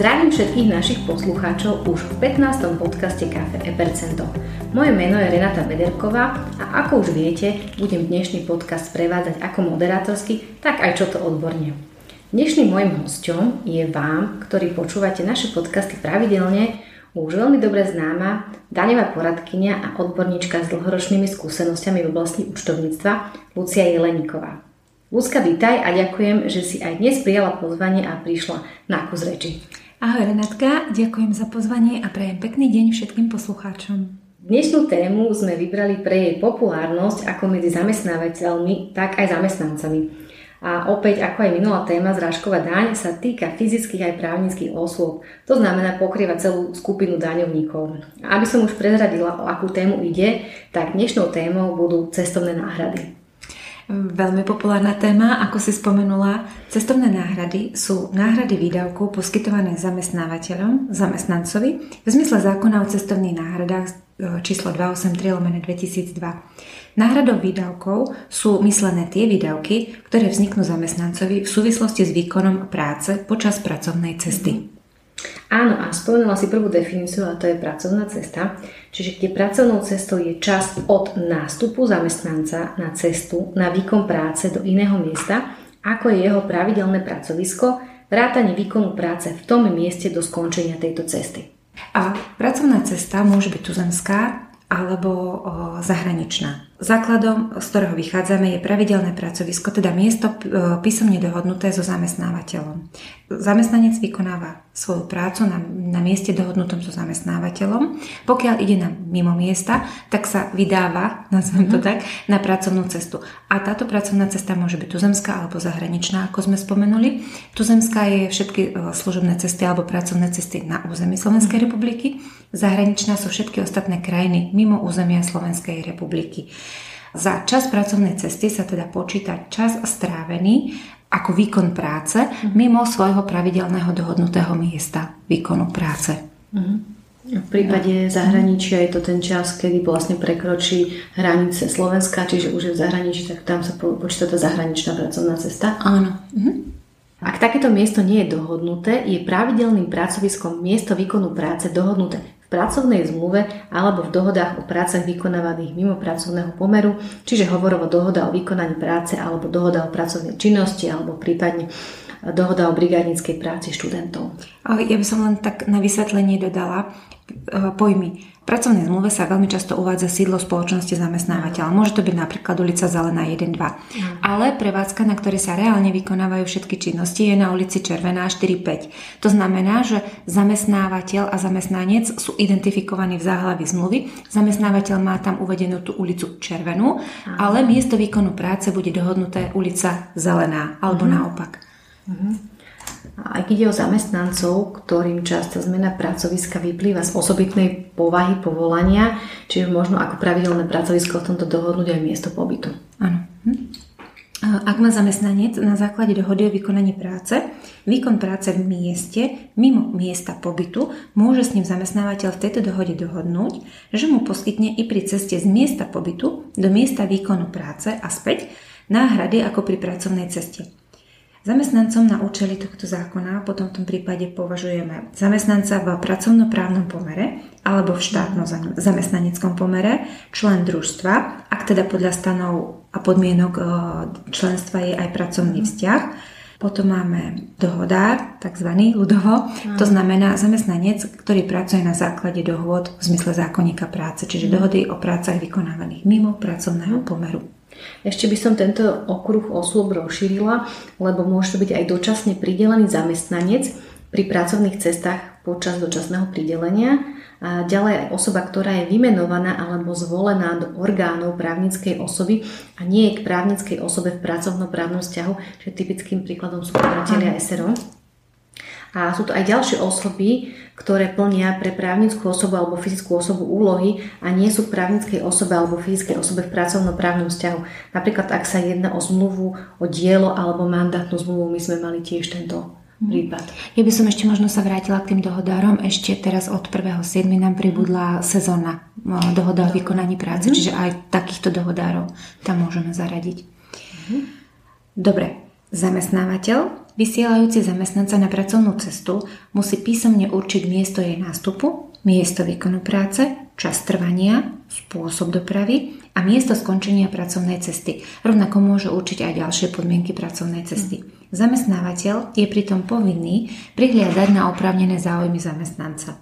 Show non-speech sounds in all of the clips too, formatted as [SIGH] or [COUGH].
Zdravím všetkých našich poslucháčov už v 15. podcaste Cafe Epercento. Moje meno je Renata Bederková a ako už viete, budem dnešný podcast prevádzať ako moderátorsky, tak aj čo to odborne. Dnešným mojim hostom je vám, ktorí počúvate naše podcasty pravidelne, už veľmi dobre známa daňová poradkynia a odborníčka s dlhoročnými skúsenosťami v oblasti účtovníctva Lucia Jeleníková. Lúska, vítaj a ďakujem, že si aj dnes prijala pozvanie a prišla na kus reči. Ahoj Renátka, ďakujem za pozvanie a prajem pekný deň všetkým poslucháčom. Dnešnú tému sme vybrali pre jej populárnosť ako medzi zamestnávateľmi, tak aj zamestnancami. A opäť, ako aj minulá téma, zrážková daň sa týka fyzických aj právnických osôb. To znamená pokrýva celú skupinu daňovníkov. A aby som už prezradila, o akú tému ide, tak dnešnou témou budú cestovné náhrady. Veľmi populárna téma, ako si spomenula, cestovné náhrady sú náhrady výdavkov poskytované zamestnávateľom, zamestnancovi v zmysle zákona o cestovných náhradách e, číslo 283 lomene 2002. Náhradou výdavkov sú myslené tie výdavky, ktoré vzniknú zamestnancovi v súvislosti s výkonom práce počas pracovnej cesty. Áno, a spomenula si prvú definíciu a to je pracovná cesta. Čiže kde pracovnou cestou je čas od nástupu zamestnanca na cestu na výkon práce do iného miesta, ako je jeho pravidelné pracovisko, vrátanie výkonu práce v tom mieste do skončenia tejto cesty. A pracovná cesta môže byť tuzemská, alebo o, zahraničná. Základom, z ktorého vychádzame, je pravidelné pracovisko, teda miesto písomne dohodnuté so zamestnávateľom. Zamestnanec vykonáva svoju prácu na, na mieste dohodnutom so zamestnávateľom. Pokiaľ ide na mimo miesta, tak sa vydáva, [LAUGHS] nazvem to mhm. tak, na pracovnú cestu. A táto pracovná cesta môže byť tuzemská alebo zahraničná, ako sme spomenuli. Tuzemská je všetky e, služobné cesty alebo pracovné cesty na území Slovenskej mhm. republiky. Zahraničná sú všetky ostatné krajiny mimo územia Slovenskej republiky. Za čas pracovnej cesty sa teda počíta čas strávený ako výkon práce mhm. mimo svojho pravidelného dohodnutého miesta výkonu práce. Mhm. V prípade zahraničia je to ten čas, kedy vlastne prekročí hranice Slovenska, čiže už je v zahraničí, tak tam sa počíta tá zahraničná pracovná cesta. Áno. Mhm. Ak takéto miesto nie je dohodnuté, je pravidelným pracoviskom miesto výkonu práce dohodnuté pracovnej zmluve alebo v dohodách o prácach vykonávaných mimo pracovného pomeru, čiže hovorovo dohoda o vykonaní práce alebo dohoda o pracovnej činnosti alebo prípadne dohoda o brigádnickej práci študentov. Ja by som len tak na vysvetlenie dodala e, pojmy pracovnej zmluve sa veľmi často uvádza sídlo spoločnosti zamestnávateľa. Môže to byť napríklad ulica Zelená 1-2. Mm. Ale prevádzka, na ktorej sa reálne vykonávajú všetky činnosti, je na ulici Červená 4-5. To znamená, že zamestnávateľ a zamestnanec sú identifikovaní v záhlavi zmluvy. Zamestnávateľ má tam uvedenú tú ulicu Červenú, ale miesto výkonu práce bude dohodnuté ulica Zelená alebo mm. naopak. Mm. Ak ide o zamestnancov, ktorým často zmena pracoviska vyplýva z osobitnej povahy povolania, čiže možno ako pravidelné pracovisko v tomto dohodnúť aj miesto pobytu. Áno. Hm. Ak má zamestnanec na základe dohody o vykonaní práce, výkon práce v mieste mimo miesta pobytu, môže s ním zamestnávateľ v tejto dohode dohodnúť, že mu poskytne i pri ceste z miesta pobytu do miesta výkonu práce a späť náhrady ako pri pracovnej ceste. Zamestnancom na účely tohto zákona potom v tom prípade považujeme zamestnanca v pracovnoprávnom pomere alebo v štátnom zamestnaneckom pomere, člen družstva, ak teda podľa stanov a podmienok e, členstva je aj pracovný vzťah. Potom máme dohodár, tzv. ľudovo, to znamená zamestnanec, ktorý pracuje na základe dohôd v zmysle zákonníka práce, čiže dohody o prácach vykonávaných mimo pracovného pomeru. Ešte by som tento okruh osôb rozšírila, lebo môže to byť aj dočasne pridelený zamestnanec pri pracovných cestách počas dočasného pridelenia. A ďalej aj osoba, ktorá je vymenovaná alebo zvolená do orgánov právnickej osoby a nie je k právnickej osobe v pracovnoprávnom vzťahu, čiže typickým príkladom sú podnikatelia SRO. A sú to aj ďalšie osoby, ktoré plnia pre právnickú osobu alebo fyzickú osobu úlohy a nie sú právnickej osobe alebo fyzickej osobe v pracovnoprávnom vzťahu. Napríklad, ak sa jedná o zmluvu, o dielo alebo mandátnu zmluvu, my sme mali tiež tento mhm. prípad. Ja by som ešte možno sa vrátila k tým dohodárom. Ešte teraz od 1.7. nám pribudla sezónna dohoda o vykonaní práce, mm. čiže aj takýchto dohodárov tam môžeme zaradiť. Mm. Dobre, zamestnávateľ vysielajúci zamestnanca na pracovnú cestu musí písomne určiť miesto jej nástupu, miesto výkonu práce, čas trvania, spôsob dopravy a miesto skončenia pracovnej cesty. Rovnako môže určiť aj ďalšie podmienky pracovnej cesty. Zamestnávateľ je pritom povinný prihliadať na oprávnené záujmy zamestnanca.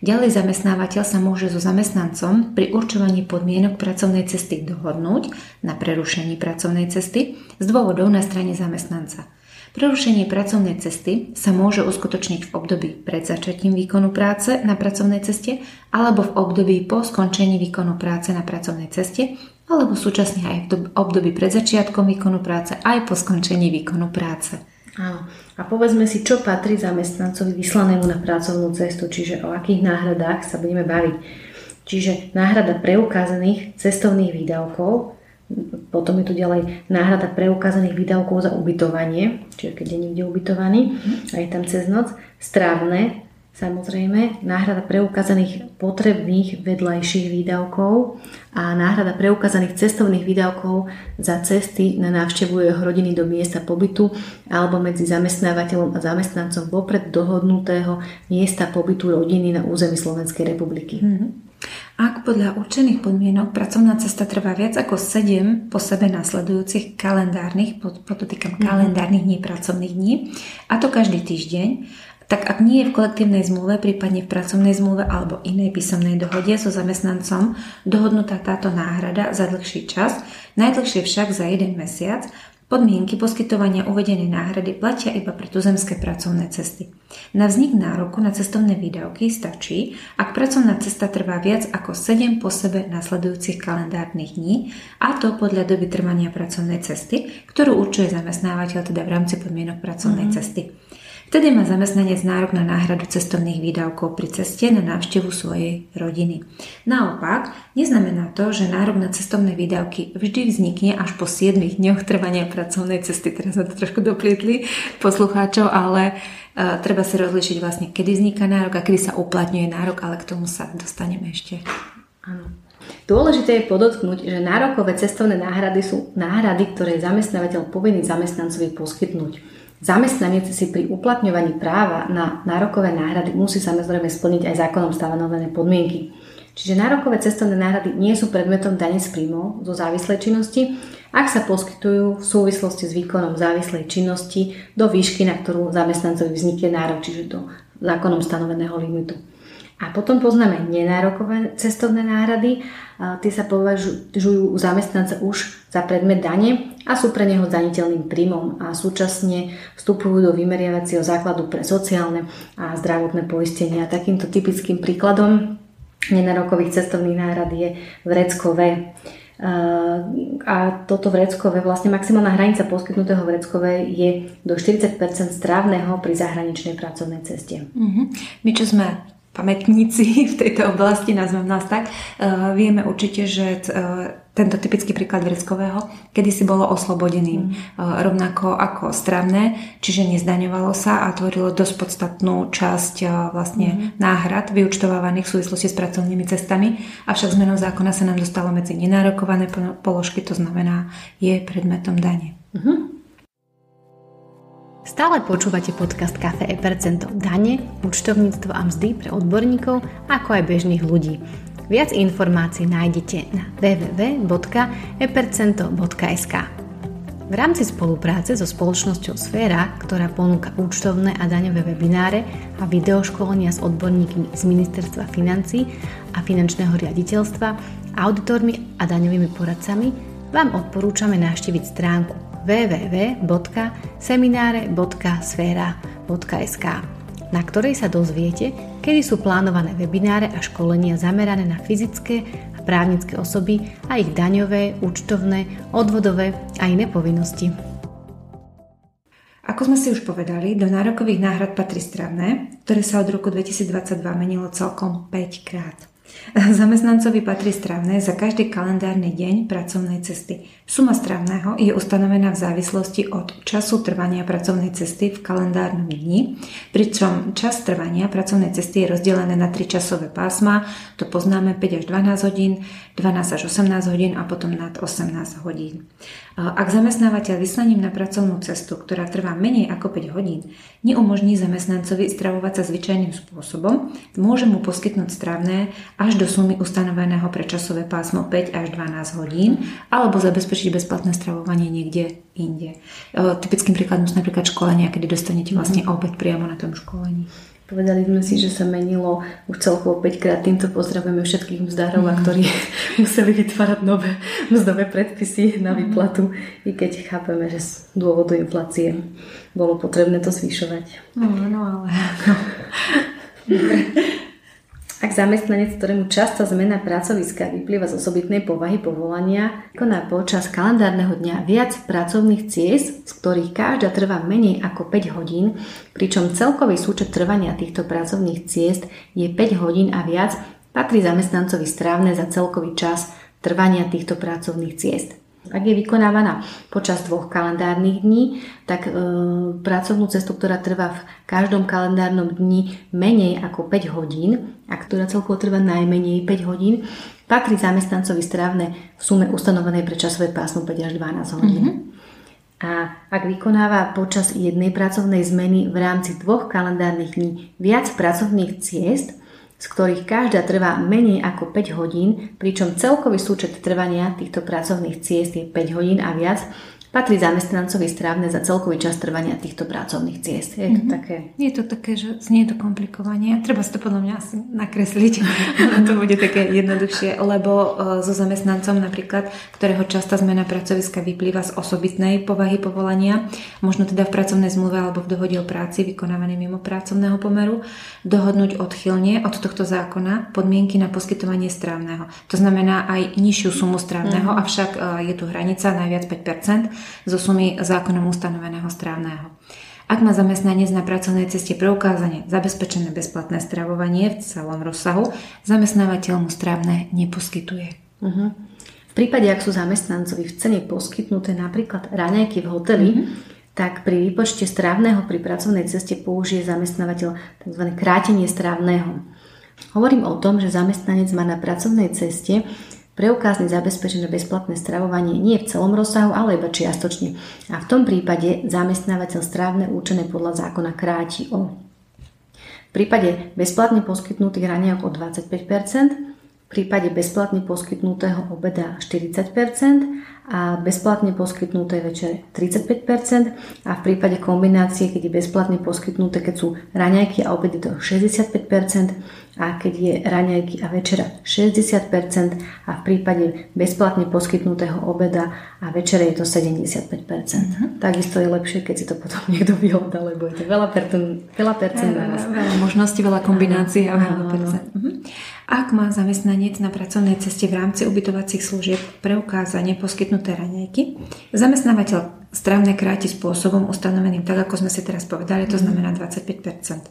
Ďalej zamestnávateľ sa môže so zamestnancom pri určovaní podmienok pracovnej cesty dohodnúť na prerušení pracovnej cesty z dôvodov na strane zamestnanca. Prerušenie pracovnej cesty sa môže uskutočniť v období pred začatím výkonu práce na pracovnej ceste alebo v období po skončení výkonu práce na pracovnej ceste alebo súčasne aj v období pred začiatkom výkonu práce aj po skončení výkonu práce. Áno. A povedzme si, čo patrí zamestnancovi vyslanému na pracovnú cestu, čiže o akých náhradách sa budeme baviť. Čiže náhrada preukázaných cestovných výdavkov, potom je tu ďalej náhrada preukázaných výdavkov za ubytovanie, čiže keď je niekde ubytovaný a je tam cez noc, strávne, Samozrejme, náhrada preukázaných potrebných vedľajších výdavkov a náhrada preukázaných cestovných výdavkov za cesty na návštevu jeho rodiny do miesta pobytu alebo medzi zamestnávateľom a zamestnancom vopred dohodnutého miesta pobytu rodiny na území Slovenskej republiky. Mm-hmm. Ak podľa určených podmienok pracovná cesta trvá viac ako 7 po sebe nasledujúcich kalendárnych, podotýkam mm-hmm. kalendárnych dní, pracovných dní, a to každý týždeň, tak ak nie je v kolektívnej zmluve, prípadne v pracovnej zmluve alebo inej písomnej dohode so zamestnancom dohodnutá táto náhrada za dlhší čas, najdlhšie však za jeden mesiac, Podmienky poskytovania uvedenej náhrady platia iba pre tuzemské pracovné cesty. Na vznik nároku na cestovné výdavky stačí, ak pracovná cesta trvá viac ako 7 po sebe nasledujúcich kalendárnych dní, a to podľa doby trvania pracovnej cesty, ktorú určuje zamestnávateľ teda v rámci podmienok pracovnej mm-hmm. cesty. Vtedy má zamestnanec nárok na náhradu cestovných výdavkov pri ceste na návštevu svojej rodiny. Naopak, neznamená to, že nárok na cestovné výdavky vždy vznikne až po 7 dňoch trvania pracovnej cesty. Teraz sme to trošku doplietli poslucháčov, ale uh, treba si rozlišiť vlastne, kedy vzniká nárok a kedy sa uplatňuje nárok, ale k tomu sa dostaneme ešte. Áno. Dôležité je podotknúť, že nárokové cestovné náhrady sú náhrady, ktoré je zamestnávateľ povinný zamestnancovi poskytnúť. Zamestnanec si pri uplatňovaní práva na nárokové náhrady musí samozrejme splniť aj zákonom stanovené podmienky. Čiže nárokové cestovné náhrady nie sú predmetom dane z príjmov zo závislej činnosti, ak sa poskytujú v súvislosti s výkonom závislej činnosti do výšky, na ktorú zamestnancovi vznikne nárok, čiže do zákonom stanoveného limitu. A potom poznáme nenárokové cestovné náhrady. Tie sa považujú u zamestnanca už za predmet dane a sú pre neho zaniteľným príjmom a súčasne vstupujú do vymeriavacieho základu pre sociálne a zdravotné poistenia. Takýmto typickým príkladom nenárokových cestovných náhrad je vreckové. A toto vreckové, vlastne maximálna hranica poskytnutého vreckové je do 40% strávneho pri zahraničnej pracovnej ceste. Mm-hmm. My, čo sme pamätníci [LAUGHS] v tejto oblasti, nazvem nás tak, uh, vieme určite, že uh, tento typický príklad vreckového, kedy si bolo oslobodeným mm. uh, rovnako ako stravné, čiže nezdaňovalo sa a tvorilo dosť podstatnú časť vlastne mm. náhrad vyučtovávaných v súvislosti s pracovnými cestami, avšak zmenou zákona sa nám dostalo medzi nenárokované položky, to znamená je predmetom dane. Mm-hmm. Stále počúvate podcast Café e dane, účtovníctvo a mzdy pre odborníkov, ako aj bežných ľudí. Viac informácií nájdete na www.epercento.sk. V rámci spolupráce so spoločnosťou Sféra, ktorá ponúka účtovné a daňové webináre a videoškolenia s odborníkmi z Ministerstva financí a finančného riaditeľstva, auditormi a daňovými poradcami, vám odporúčame navštíviť stránku www.seminare.sfera.sk na ktorej sa dozviete, kedy sú plánované webináre a školenia zamerané na fyzické a právnické osoby a ich daňové, účtovné, odvodové a iné povinnosti. Ako sme si už povedali, do nárokových náhrad patrí stravné, ktoré sa od roku 2022 menilo celkom 5 krát. [LAUGHS] Zamestnancovi patrí strávne za každý kalendárny deň pracovnej cesty. Suma strávneho je ustanovená v závislosti od času trvania pracovnej cesty v kalendárnom dni, pričom čas trvania pracovnej cesty je rozdelené na tri časové pásma, to poznáme 5 až 12 hodín, 12 až 18 hodín a potom nad 18 hodín. Ak zamestnávateľ vyslaním na pracovnú cestu, ktorá trvá menej ako 5 hodín, neumožní zamestnancovi stravovať sa zvyčajným spôsobom, môže mu poskytnúť stravné až do sumy ustanoveného pre časové pásmo 5 až 12 hodín alebo zabezpečiť bezplatné stravovanie niekde inde. Typickým príkladom sú napríklad školenia, kedy dostanete vlastne mhm. obed priamo na tom školení. Povedali sme si, že sa menilo už celkovo 5 krát. Týmto pozdravujeme všetkých mzdárov, mm. ktorí [LAUGHS] museli vytvárať nové mzdové predpisy na výplatu, mm. i keď chápeme, že z dôvodu inflácie bolo potrebné to zvyšovať. No, no ale... No. [LAUGHS] Ak zamestnanec, ktorému častá zmena pracoviska vyplýva z osobitnej povahy povolania, koná počas kalendárneho dňa viac pracovných ciest, z ktorých každá trvá menej ako 5 hodín, pričom celkový súčet trvania týchto pracovných ciest je 5 hodín a viac, patrí zamestnancovi strávne za celkový čas trvania týchto pracovných ciest. Ak je vykonávaná počas dvoch kalendárnych dní, tak e, pracovnú cestu, ktorá trvá v každom kalendárnom dni menej ako 5 hodín a ktorá celkovo trvá najmenej 5 hodín, patrí zamestnancovi strávne v sume ustanovenej pre časové pásmo 5 až 12 hodín. Mm-hmm. A ak vykonáva počas jednej pracovnej zmeny v rámci dvoch kalendárnych dní viac pracovných ciest, z ktorých každá trvá menej ako 5 hodín, pričom celkový súčet trvania týchto pracovných ciest je 5 hodín a viac, patrí zamestnancovi strávne za celkový čas trvania týchto pracovných ciest. Je to mm-hmm. také? Je to také, že znie to komplikovanie. Treba si to podľa mňa asi nakresliť. [LAUGHS] to bude také jednoduchšie, lebo e, so zamestnancom napríklad, ktorého častá zmena pracoviska vyplýva z osobitnej povahy povolania, možno teda v pracovnej zmluve alebo v dohode o práci vykonávanej mimo pracovného pomeru, dohodnúť odchylne od tohto zákona podmienky na poskytovanie strávneho. To znamená aj nižšiu sumu strávneho, mm-hmm. avšak e, je tu hranica najviac 5% zo sumy zákonom ustanoveného strávneho. Ak má zamestnanec na pracovnej ceste preukázanie zabezpečené bezplatné stravovanie v celom rozsahu, zamestnávateľ mu strávne neposkytuje. Uh-huh. V prípade, ak sú zamestnancovi v cene poskytnuté napríklad raňajky v hoteli, uh-huh. tak pri výpočte strávneho pri pracovnej ceste použije zamestnávateľ tzv. krátenie strávneho. Hovorím o tom, že zamestnanec má na pracovnej ceste preukázne zabezpečené bezplatné stravovanie nie v celom rozsahu, ale iba čiastočne. A v tom prípade zamestnávateľ strávne účené podľa zákona kráti o v prípade bezplatne poskytnutých raniak o 25% v prípade bezplatne poskytnutého obeda 40 a bezplatne poskytnuté večere 35% a v prípade kombinácie, keď je bezplatne poskytnuté, keď sú raňajky a obedy do 65% a keď je raňajky a večera 60% a v prípade bezplatne poskytnutého obeda a večere je to 75%. Mm-hmm. Takisto je lepšie, keď si to potom niekto vyhľadá, lebo je to veľa percent, veľa percent naraz. Veľa možností, veľa kombinácií a veľa percent. Mm-hmm. Ak má zamestnanec na pracovnej ceste v rámci ubytovacích služieb preukázanie poskytnuté raňajky, zamestnávateľ strávne kráti spôsobom ustanoveným tak, ako sme si teraz povedali, to znamená 25%.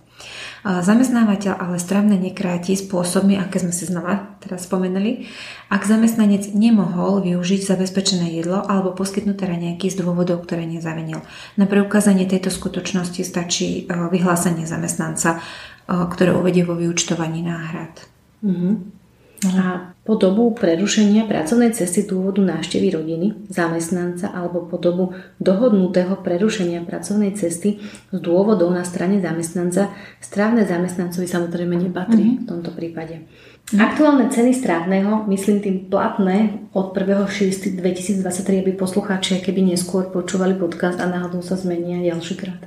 Zamestnávateľ ale strávne nekráti spôsobmi, aké sme si znova teraz spomenuli, ak zamestnanec nemohol využiť zabezpečené jedlo alebo poskytnuté raňajky z dôvodov, ktoré nezavinil. Na preukázanie tejto skutočnosti stačí e, vyhlásenie zamestnanca, e, ktoré uvedie vo vyučtovaní náhrad. Uh-huh. A po dobu prerušenia pracovnej cesty dôvodu návštevy rodiny, zamestnanca alebo po dobu dohodnutého prerušenia pracovnej cesty z dôvodov na strane zamestnanca, strávne zamestnancovi samozrejme nepatrí uh-huh. v tomto prípade. Uh-huh. Aktuálne ceny strávneho, myslím tým platné od 1.6.2023, aby poslucháči, keby neskôr počúvali podcast a náhodou sa zmenia ďalší krát.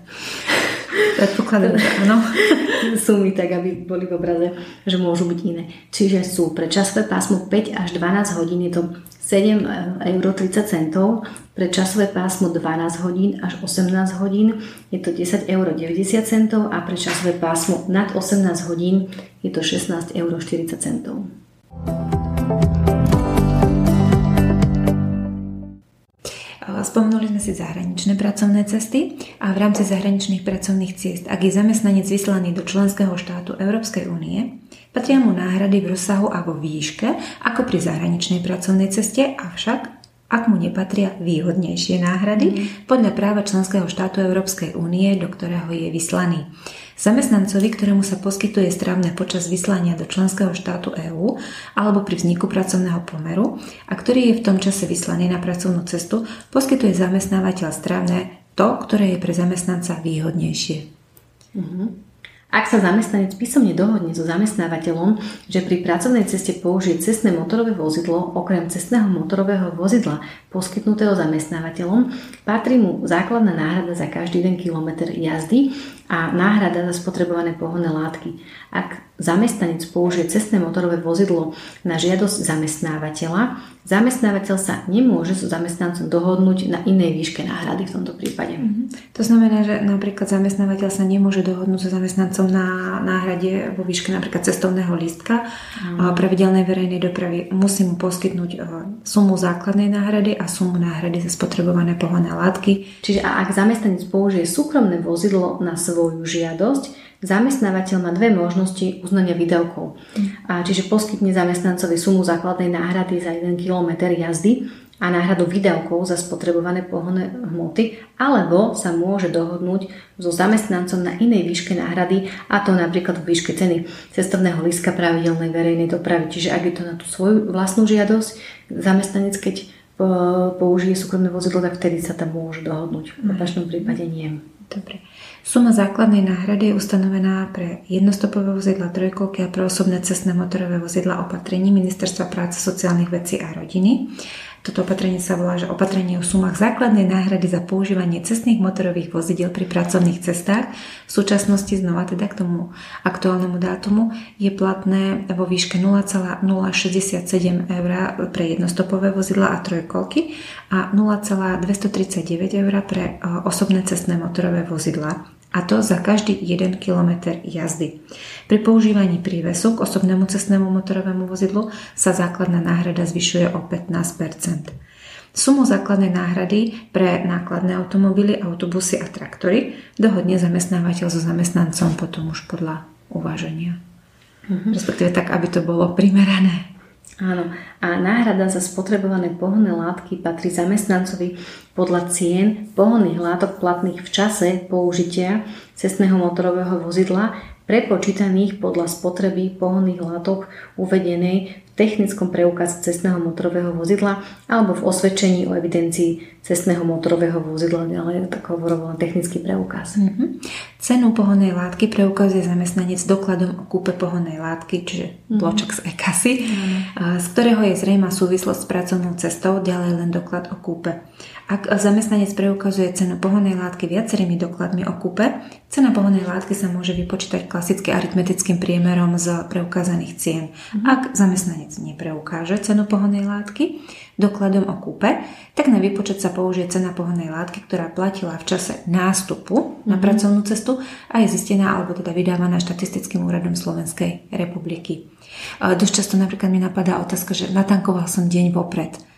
Predpokladám, že áno. [LAUGHS] Sumy tak, aby boli v obraze, že môžu byť iné. Čiže sú pre časové pásmo 5 až 12 hodín je to 7,30 eur, pre časové pásmo 12 hodín až 18 hodín je to 10,90 eur a pre časové pásmo nad 18 hodín je to 16,40 eur. Spomenuli sme si zahraničné pracovné cesty a v rámci zahraničných pracovných ciest, ak je zamestnanec vyslaný do členského štátu Európskej únie, patria mu náhrady v rozsahu a vo výške ako pri zahraničnej pracovnej ceste, avšak ak mu nepatria výhodnejšie náhrady mm. podľa práva členského štátu Európskej únie, do ktorého je vyslaný. Zamestnancovi, ktorému sa poskytuje strávne počas vyslania do členského štátu EÚ alebo pri vzniku pracovného pomeru a ktorý je v tom čase vyslaný na pracovnú cestu, poskytuje zamestnávateľ strávne to, ktoré je pre zamestnanca výhodnejšie. Mm-hmm. Ak sa zamestnanec písomne dohodne so zamestnávateľom, že pri pracovnej ceste použije cestné motorové vozidlo okrem cestného motorového vozidla poskytnutého zamestnávateľom, patrí mu základná náhrada za každý jeden kilometr jazdy a náhrada za spotrebované pohonné látky. Ak zamestnanec použije cestné motorové vozidlo na žiadosť zamestnávateľa, zamestnávateľ sa nemôže so zamestnancom dohodnúť na inej výške náhrady v tomto prípade. Mm-hmm. To znamená, že napríklad zamestnávateľ sa nemôže dohodnúť so zamestnancom na náhrade vo výške napríklad cestovného lístka mm. pravidelnej verejnej dopravy. Musí mu poskytnúť e, sumu základnej náhrady a sumu náhrady za spotrebované pohonné látky. Čiže ak zamestnanec použije súkromné vozidlo na svoj svoju žiadosť, zamestnávateľ má dve možnosti uznania výdavkov. A čiže poskytne zamestnancovi sumu základnej náhrady za 1 km jazdy a náhradu výdavkov za spotrebované pohonné hmoty, alebo sa môže dohodnúť so zamestnancom na inej výške náhrady, a to napríklad v výške ceny cestovného lístka pravidelnej verejnej dopravy. Čiže ak je to na tú svoju vlastnú žiadosť, zamestnanec, keď použije súkromné vozidlo, tak vtedy sa tam môže dohodnúť. V opačnom prípade nie. Dobre. Suma základnej náhrady je ustanovená pre jednostopové vozidla trojkolky a pre osobné cestné motorové vozidla opatrení Ministerstva práce, sociálnych vecí a rodiny. Toto opatrenie sa volá, že opatrenie o sumách základnej náhrady za používanie cestných motorových vozidel pri pracovných cestách. V súčasnosti znova teda k tomu aktuálnemu dátumu je platné vo výške 0,067 eur pre jednostopové vozidla a trojkolky a 0,239 eur pre osobné cestné motorové vozidla a to za každý 1 km jazdy. Pri používaní prívesu k osobnému cestnému motorovému vozidlu sa základná náhrada zvyšuje o 15% Sumu základnej náhrady pre nákladné automobily, autobusy a traktory dohodne zamestnávateľ so zamestnancom potom už podľa uváženia. Mm-hmm. Respektíve tak, aby to bolo primerané. Áno. A náhrada za spotrebované pohonné látky patrí zamestnancovi podľa cien pohonných látok platných v čase použitia cestného motorového vozidla prepočítaných podľa spotreby pohonných látok uvedenej technickom preukaze cestného motorového vozidla alebo v osvedčení o evidencii cestného motorového vozidla, ďalej tak hovoril technický preukaz. Mm-hmm. Cenu pohonnej látky preukazuje zamestnanec dokladom o kúpe pohonnej látky, čiže mm-hmm. bloček z e-kasy, mm-hmm. z ktorého je zrejma súvislosť s pracovnou cestou, ďalej len doklad o kúpe. Ak zamestnanec preukazuje cenu pohonnej látky viacerými dokladmi o kúpe, cena pohonnej látky sa môže vypočítať klasicky aritmetickým priemerom z preukázaných cien. Mm-hmm. Ak zamestnanec nepreukáže cenu pohonnej látky dokladom o kúpe, tak na výpočet sa použije cena pohonnej látky, ktorá platila v čase nástupu mm-hmm. na mhm. pracovnú cestu a je zistená alebo teda vydávaná štatistickým úradom Slovenskej republiky. Dosť často napríklad mi napadá otázka, že natankoval som deň vopred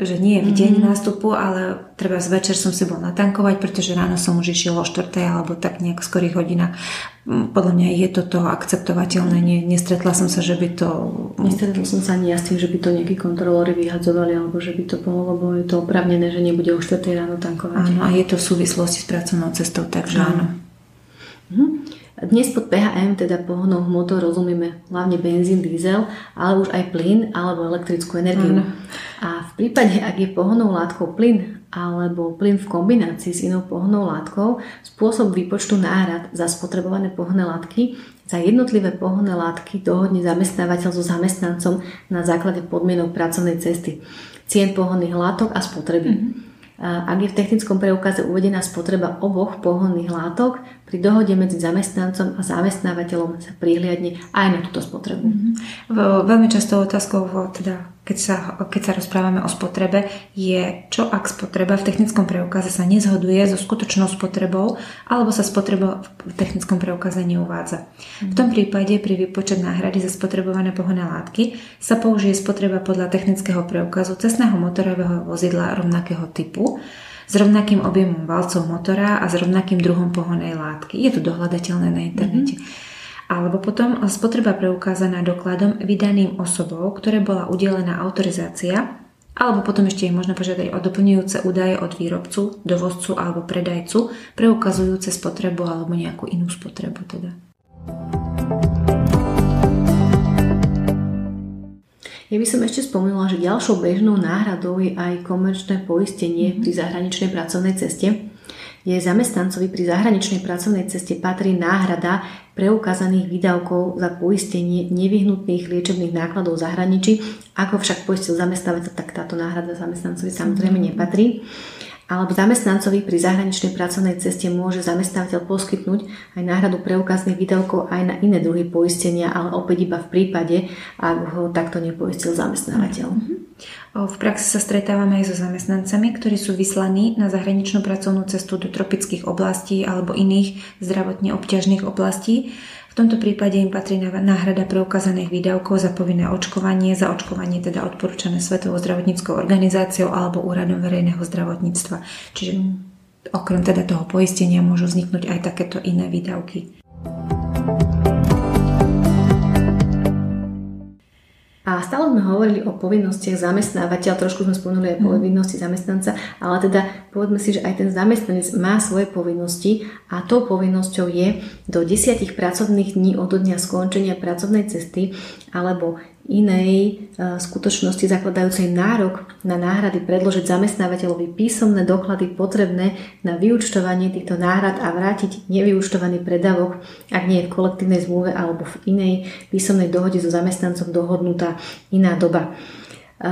že nie v deň mm-hmm. nástupu, ale treba z večer som si bol natankovať, pretože ráno som už išiel o 4. alebo tak nejak skorých hodinách. Mm, podľa mňa je toto akceptovateľné. Nie, nestretla som sa, že by to... Nestretla som sa ani ja s tým, že by to nejakí kontrolóri vyhadzovali alebo že by to pomohlo, lebo je to opravnené, že nebude o 4. ráno tankovať. Áno, a je to v súvislosti s pracovnou cestou, takže áno. áno. Mhm. Dnes pod PHM, teda pohonou hmotou, rozumieme hlavne benzín, diesel, ale už aj plyn alebo elektrickú energiu. Ano. A v prípade, ak je pohonou látkou plyn alebo plyn v kombinácii s inou pohonou látkou, spôsob výpočtu náhrad za spotrebované pohonné látky za jednotlivé pohonné látky dohodne zamestnávateľ so zamestnancom na základe podmienok pracovnej cesty, cien pohonných látok a spotreby. Mm-hmm. Ak je v technickom preukaze uvedená spotreba oboch pohonných látok, pri dohode medzi zamestnancom a zamestnávateľom sa prihliadne aj na túto spotrebu. Mm-hmm. Veľmi často otázkou teda keď sa, keď sa rozprávame o spotrebe, je čo ak spotreba v technickom preukaze sa nezhoduje so skutočnou spotrebou alebo sa spotreba v technickom preukaze neuvádza. V tom prípade pri výpočet náhrady za spotrebované pohonné látky sa použije spotreba podľa technického preukazu cestného motorového vozidla rovnakého typu s rovnakým objemom valcov motora a s rovnakým druhom pohonnej látky. Je to dohľadateľné na internete. Mm-hmm alebo potom spotreba preukázaná dokladom vydaným osobou, ktoré bola udelená autorizácia, alebo potom ešte je možno požiadať o doplňujúce údaje od výrobcu, dovozcu alebo predajcu, preukazujúce spotrebu alebo nejakú inú spotrebu teda. Ja by som ešte spomenula, že ďalšou bežnou náhradou je aj komerčné poistenie mm-hmm. pri zahraničnej pracovnej ceste je zamestnancovi pri zahraničnej pracovnej ceste patrí náhrada preukázaných výdavkov za poistenie nevyhnutných liečebných nákladov v zahraničí. Ako však poistil zamestnávateľ, tak táto náhrada zamestnancovi samozrejme nepatrí alebo zamestnancovi pri zahraničnej pracovnej ceste môže zamestnávateľ poskytnúť aj náhradu preukazných výdavkov aj na iné druhy poistenia, ale opäť iba v prípade, ak ho takto nepoistil zamestnávateľ. V praxi sa stretávame aj so zamestnancami, ktorí sú vyslaní na zahraničnú pracovnú cestu do tropických oblastí alebo iných zdravotne obťažných oblastí tomto prípade im patrí náhrada preukázaných výdavkov za povinné očkovanie, za očkovanie teda odporúčané Svetovou zdravotníckou organizáciou alebo úradom verejného zdravotníctva. Čiže okrem teda toho poistenia môžu vzniknúť aj takéto iné výdavky. Stále sme hovorili o povinnostiach zamestnávateľa, trošku sme spomenuli aj mhm. povinnosti zamestnanca, ale teda povedzme si, že aj ten zamestnanec má svoje povinnosti a tou povinnosťou je do 10 pracovných dní od dňa skončenia pracovnej cesty alebo inej e, skutočnosti zakladajúcej nárok na náhrady predložiť zamestnávateľovi písomné doklady potrebné na vyučtovanie týchto náhrad a vrátiť nevyučtovaný predavok, ak nie je v kolektívnej zmluve alebo v inej písomnej dohode so zamestnancom dohodnutá iná doba e,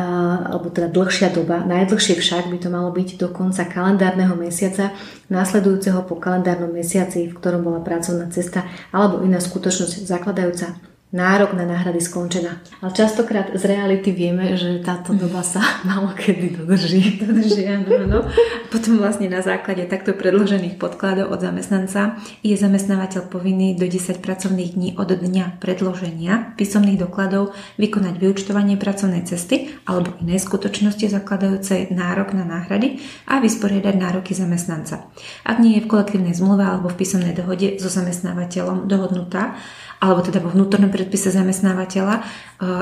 alebo teda dlhšia doba. Najdlhšie však by to malo byť do konca kalendárneho mesiaca, následujúceho po kalendárnom mesiaci, v ktorom bola pracovná cesta alebo iná skutočnosť zakladajúca nárok na náhrady skončená. Ale častokrát z reality vieme, že táto doba sa [LAUGHS] malo kedy dodrží. Dodrží, áno, áno. Potom vlastne na základe takto predložených podkladov od zamestnanca je zamestnávateľ povinný do 10 pracovných dní od dňa predloženia písomných dokladov vykonať vyučtovanie pracovnej cesty alebo inej skutočnosti zakladajúcej nárok na náhrady a vysporiadať nároky zamestnanca. Ak nie je v kolektívnej zmluve alebo v písomnej dohode so zamestnávateľom dohodnutá, alebo teda vo vnútornom predpise zamestnávateľa e,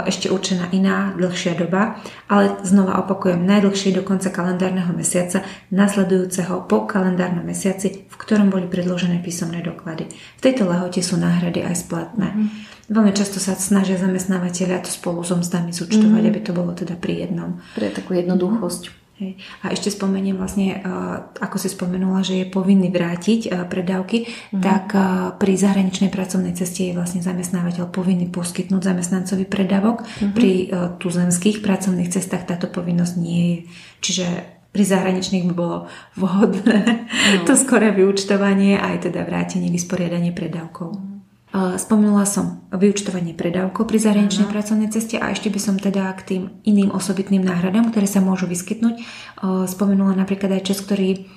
ešte určená iná dlhšia doba, ale znova opakujem, najdlhšie do konca kalendárneho mesiaca nasledujúceho po kalendárnom mesiaci, v ktorom boli predložené písomné doklady. V tejto lehote sú náhrady aj splatné. Mm. Veľmi často sa snažia zamestnávateľia to spolu so mzdami zúčtovať, mm. aby to bolo teda pri jednom. Pre takú jednoduchosť. Hej. A ešte spomeniem vlastne, ako si spomenula, že je povinný vrátiť predávky, mm. tak pri zahraničnej pracovnej ceste je vlastne zamestnávateľ povinný poskytnúť zamestnancovi predávok. Mm-hmm. Pri tuzemských pracovných cestách táto povinnosť nie je. Čiže pri zahraničných by bolo vhodné no. [LAUGHS] to skoré vyučtovanie aj teda vrátenie, vysporiadanie predávkov. Mm. Spomenula som vyučtovanie predávkov pri zahraničnej uh-huh. pracovnej ceste a ešte by som teda k tým iným osobitným náhradám, ktoré sa môžu vyskytnúť, spomenula napríklad aj čas, ktorý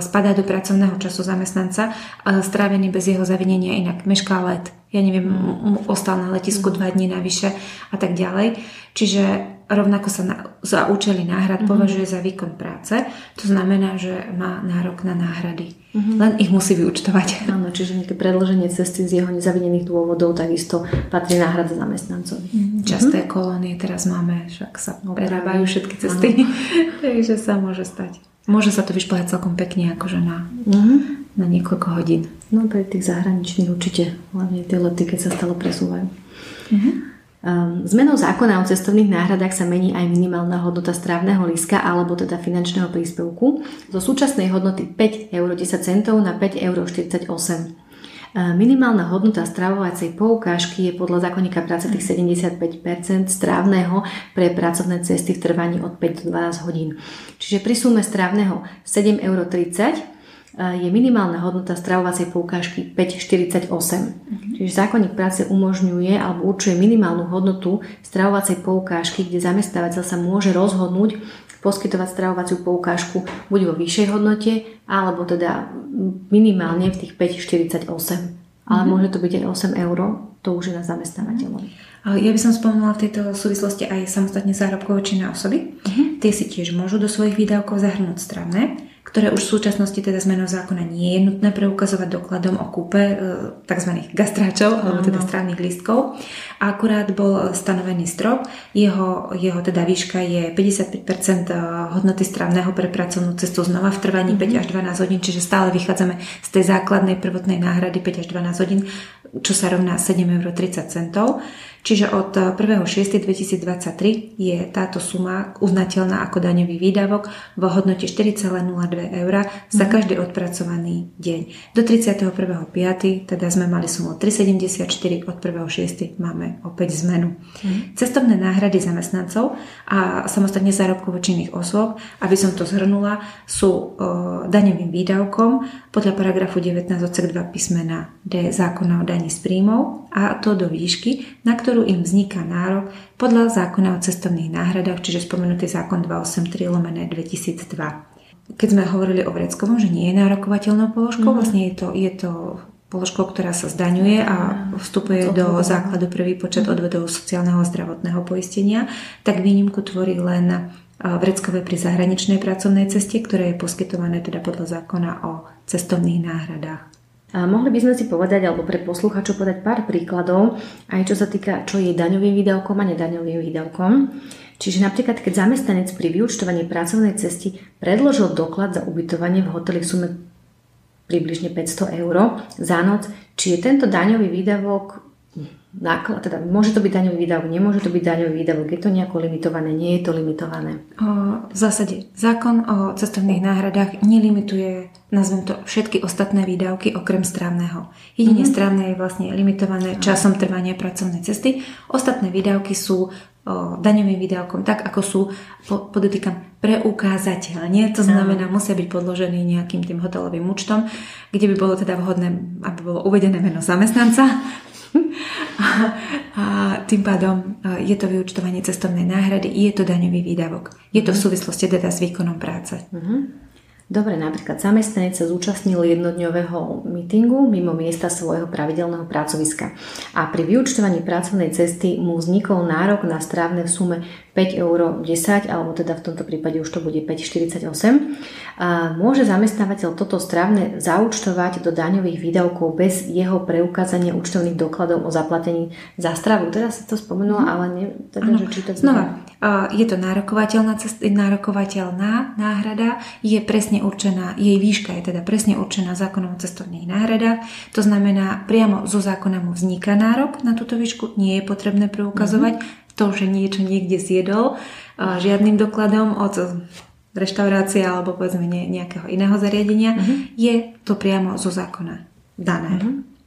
spadá do pracovného času zamestnanca, strávený bez jeho zavinenia, inak mešká let, ja neviem, uh-huh. ostal na letisku uh-huh. dva dní navyše a tak ďalej. Čiže rovnako sa na, za účely náhrad mm-hmm. považuje za výkon práce. To znamená, že má nárok na náhrady. Mm-hmm. Len ich musí vyučtovať. [LAUGHS] Áno, čiže nejaké predloženie cesty z jeho nezavinených dôvodov takisto patrí náhrada zamestnancovi. Mm-hmm. Časté mm-hmm. kolónie teraz máme, však sa prerábajú všetky cesty, [LAUGHS] takže sa môže stať. Môže sa to vyšplhať celkom pekne, akože na, mm-hmm. na niekoľko hodín. No pre tých zahraničných určite, hlavne tie lety, keď sa stále presúvajú. Mm-hmm. Um, zmenou zákona o cestovných náhradách sa mení aj minimálna hodnota strávneho líska alebo teda finančného príspevku zo súčasnej hodnoty 5 eur 10 centov na 5 eur 48. Ehm, minimálna hodnota stravovacej poukážky je podľa zákonníka práce tých 75% strávneho pre pracovné cesty v trvaní od 5 do 12 hodín. Čiže pri sume strávneho 7,30 eur je minimálna hodnota stravovacej poukážky 5,48. Mm-hmm. Čiže zákonník práce umožňuje alebo určuje minimálnu hodnotu stravovacej poukážky, kde zamestnávateľ sa môže rozhodnúť poskytovať stravovaciu poukážku buď vo vyššej hodnote, alebo teda minimálne v tých 5,48. Ale mm-hmm. môže to byť aj 8 eur, to už je na zamestnávateľovi. Ja by som spomenula v tejto súvislosti aj samostatne zárobkové činné osoby. Uh-huh. Tie si tiež môžu do svojich výdavkov zahrnúť stravné, ktoré už v súčasnosti teda zmenou zákona nie je nutné preukazovať dokladom o kúpe e, tzv. gastráčov, alebo teda strávnych lístkov. A akurát bol stanovený strop, jeho, jeho teda výška je 55% e, hodnoty strávneho pre pracovnú cestu znova v trvaní uh-huh. 5 až 12 hodín, čiže stále vychádzame z tej základnej prvotnej náhrady 5 až 12 hodín, čo sa rovná 7,30 eur. Čiže od 1.6.2023 je táto suma uznateľná ako daňový výdavok v hodnote 4,02 eur za mhm. každý odpracovaný deň. Do 31.5. teda sme mali sumu 3,74, od 1.6. máme opäť zmenu. Mm. Cestovné náhrady zamestnancov a samostatne zárobkovo činných osôb, aby som to zhrnula, sú o, daňovým výdavkom podľa paragrafu 19 odsek 2 písmena D zákona o daní z príjmov a to do výšky, na ktorú im vzniká nárok podľa zákona o cestovných náhradách, čiže spomenutý zákon 283 lomené 2002. Keď sme hovorili o vreckovom, že nie je nárokovateľnou položkou, mm. vlastne je to, je to položkou, ktorá sa zdaňuje a vstupuje do základu pre výpočet mhm. odvedov sociálneho a zdravotného poistenia, tak výnimku tvorí len vreckové pri zahraničnej pracovnej ceste, ktoré je poskytované teda podľa zákona o cestovných náhradách. A mohli by sme si povedať, alebo pre posluchačov povedať pár príkladov, aj čo sa týka, čo je daňovým výdavkom a nedaňovým výdavkom. Čiže napríklad, keď zamestnanec pri vyučtovaní pracovnej cesty predložil doklad za ubytovanie v hoteli v sume približne 500 eur za noc, či je tento daňový výdavok náklad, teda môže to byť daňový výdavok, nemôže to byť daňový výdavok, je to nejako limitované, nie je to limitované? O, v zásade zákon o cestovných náhradách nelimituje, nazvem to, všetky ostatné výdavky okrem strávneho. Jedine mm-hmm. strávne je vlastne limitované časom trvania pracovnej cesty. Ostatné výdavky sú o, daňovým výdavkom, tak ako sú, po, podotýkam, preukázateľne, to znamená, musia byť podložený nejakým tým hotelovým účtom, kde by bolo teda vhodné, aby bolo uvedené meno zamestnanca, a, [LAUGHS] a tým pádom je to vyučtovanie cestovnej náhrady, je to daňový výdavok. Je to v mhm. súvislosti teda s výkonom práce. Uh-huh. Dobre, napríklad zamestnanec sa zúčastnil jednodňového mítingu mimo miesta svojho pravidelného pracoviska a pri vyučtovaní pracovnej cesty mu vznikol nárok na strávne v sume 5 eur 10, alebo teda v tomto prípade už to bude 5,48. A môže zamestnávateľ toto strávne zaúčtovať do daňových výdavkov bez jeho preukázania účtovných dokladov o zaplatení za stravu. Teraz si to spomenula, mm. ale ne, teda, že či to Znova, je to nárokovateľná, nárokovateľná náhrada, je presne určená, jej výška je teda presne určená zákonom o cestovných náhradách. To znamená, priamo zo zákona mu vzniká nárok na túto výšku, nie je potrebné preukazovať mm-hmm. to, že niečo niekde zjedol, žiadnym dokladom od reštaurácie alebo povedzme nejakého iného zariadenia, mm-hmm. je to priamo zo zákona dané. Mm-hmm.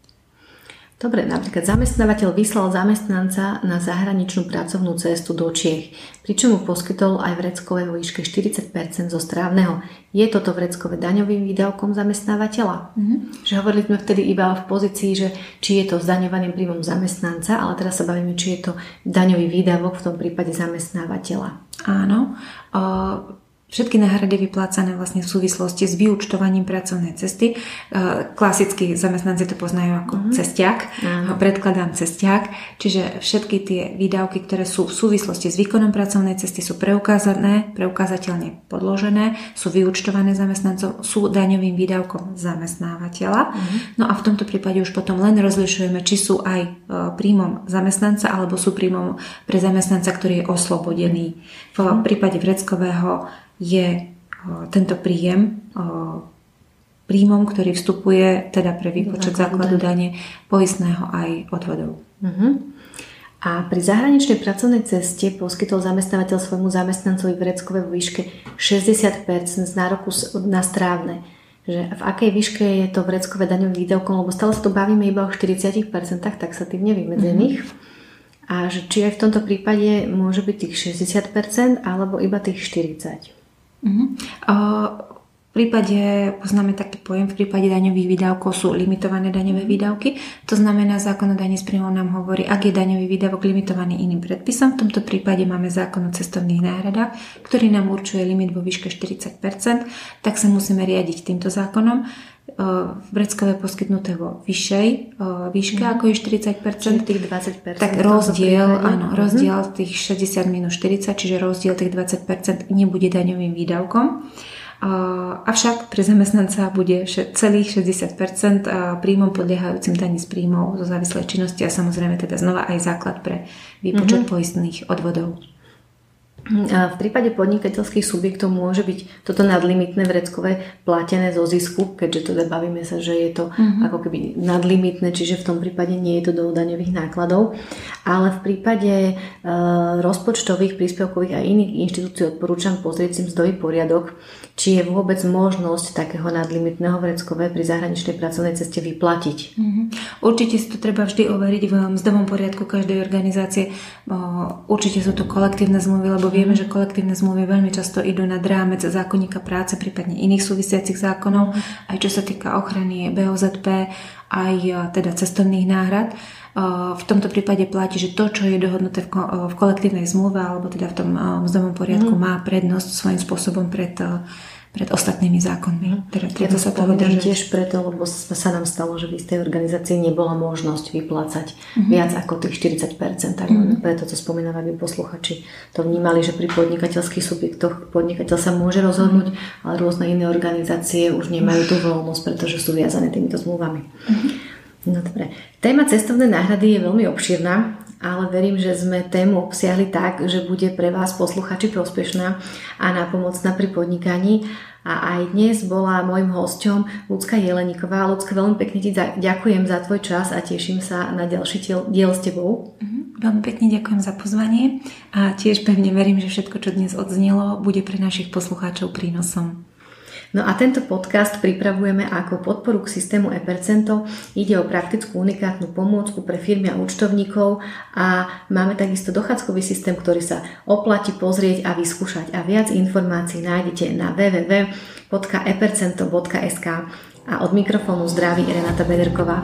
Dobre, napríklad zamestnávateľ vyslal zamestnanca na zahraničnú pracovnú cestu do Čiech, pričom mu poskytol aj vreckové vo výške 40% zo strávneho. Je toto vreckové daňovým výdavkom zamestnávateľa? Mm-hmm. Že hovorili sme vtedy iba v pozícii, že či je to zdaňovaným príjmom zamestnanca, ale teraz sa bavíme, či je to daňový výdavok v tom prípade zamestnávateľa. Áno. Všetky náhrady vyplácané vlastne v súvislosti s vyučtovaním pracovnej cesty. E, klasicky zamestnanci to poznajú ako mm-hmm. cestiak. Mm-hmm. Predkladám cestiak. Čiže všetky tie výdavky, ktoré sú v súvislosti s výkonom pracovnej cesty, sú preukázané, preukázateľne podložené, sú vyučtované zamestnancom, sú daňovým výdavkom zamestnávateľa. Mm-hmm. No a v tomto prípade už potom len rozlišujeme, či sú aj e, príjmom zamestnanca alebo sú príjmom pre zamestnanca, ktorý je oslobodený. V mm-hmm. prípade vreckového je tento príjem príjmom, ktorý vstupuje teda pre výpočet základu dane poistného aj odvodov. Uh-huh. A pri zahraničnej pracovnej ceste poskytol zamestnávateľ svojmu zamestnancovi vreckové vo výške 60% z nároku na strávne. Že v akej výške je to vreckové daňovým výdavkom, lebo stále sa tu bavíme iba o 40%, taxatívne vymedzených. Mm-hmm. A že či aj v tomto prípade môže byť tých 60% alebo iba tých 40%. Uh-huh. Uh, V prípade, poznáme taký pojem, v prípade daňových výdavkov sú limitované daňové výdavky. To znamená, zákon o daní z príjmov nám hovorí, ak je daňový výdavok limitovaný iným predpisom. V tomto prípade máme zákon o cestovných náhradách, ktorý nám určuje limit vo výške 40%, tak sa musíme riadiť týmto zákonom v Breckove poskytnuté vo vyššej výške, mm. ako je 40%. tých 20%. Tak rozdiel, áno, rozdiel mm. tých 60 minus 40, čiže rozdiel tých 20% nebude daňovým výdavkom. Avšak pre zamestnanca bude celých 60% príjmom podliehajúcim daní z príjmov zo závislej činnosti a samozrejme teda znova aj základ pre výpočet mm-hmm. poistných odvodov. A v prípade podnikateľských subjektov môže byť toto nadlimitné vreckové platené zo zisku, keďže teda bavíme sa, že je to mm-hmm. ako keby nadlimitné, čiže v tom prípade nie je to do daňových nákladov. Ale v prípade e, rozpočtových, príspevkových a iných inštitúcií odporúčam pozrieť si mzdový poriadok, či je vôbec možnosť takého nadlimitného vreckové pri zahraničnej pracovnej ceste vyplatiť. Mm-hmm. Určite si to treba vždy overiť v mzdovom poriadku každej organizácie. Určite sú to kolektívne zmluvy, lebo vieme, že kolektívne zmluvy veľmi často idú nad rámec zákonníka práce, prípadne iných súvisiacich zákonov, aj čo sa týka ochrany BOZP, aj e, teda cestovných náhrad. E, v tomto prípade platí, že to, čo je dohodnuté v kolektívnej zmluve alebo teda v tom mzdovom poriadku, mm. má prednosť svojím spôsobom pred pred ostatnými zákonmi. Teda, ja to sa povedám tiež preto, lebo sa nám stalo, že v istej organizácii nebola možnosť vyplácať mm-hmm. viac ako tých 40%. Tak mm-hmm. preto to spomínam, aby posluchači to vnímali, že pri podnikateľských subjektoch podnikateľ sa môže rozhodnúť, mm-hmm. ale rôzne iné organizácie už nemajú tú voľnosť, pretože sú viazané týmito zmluvami. Mm-hmm. No dobre. Téma cestovnej náhrady je veľmi obširná, ale verím, že sme tému obsiahli tak, že bude pre vás posluchači prospešná a napomocná pri podnikaní. A aj dnes bola môjim hosťom Lucka Jeleníková. Lucka, veľmi pekne ti ďakujem za tvoj čas a teším sa na ďalší diel s tebou. Mhm, veľmi pekne ďakujem za pozvanie a tiež pevne verím, že všetko, čo dnes odznelo, bude pre našich poslucháčov prínosom. No a tento podcast pripravujeme ako podporu k systému e-percento. Ide o praktickú unikátnu pomôcku pre firmy a účtovníkov a máme takisto dochádzkový systém, ktorý sa oplatí pozrieť a vyskúšať. A viac informácií nájdete na www.epercento.sk a od mikrofónu zdraví Renata Bederková.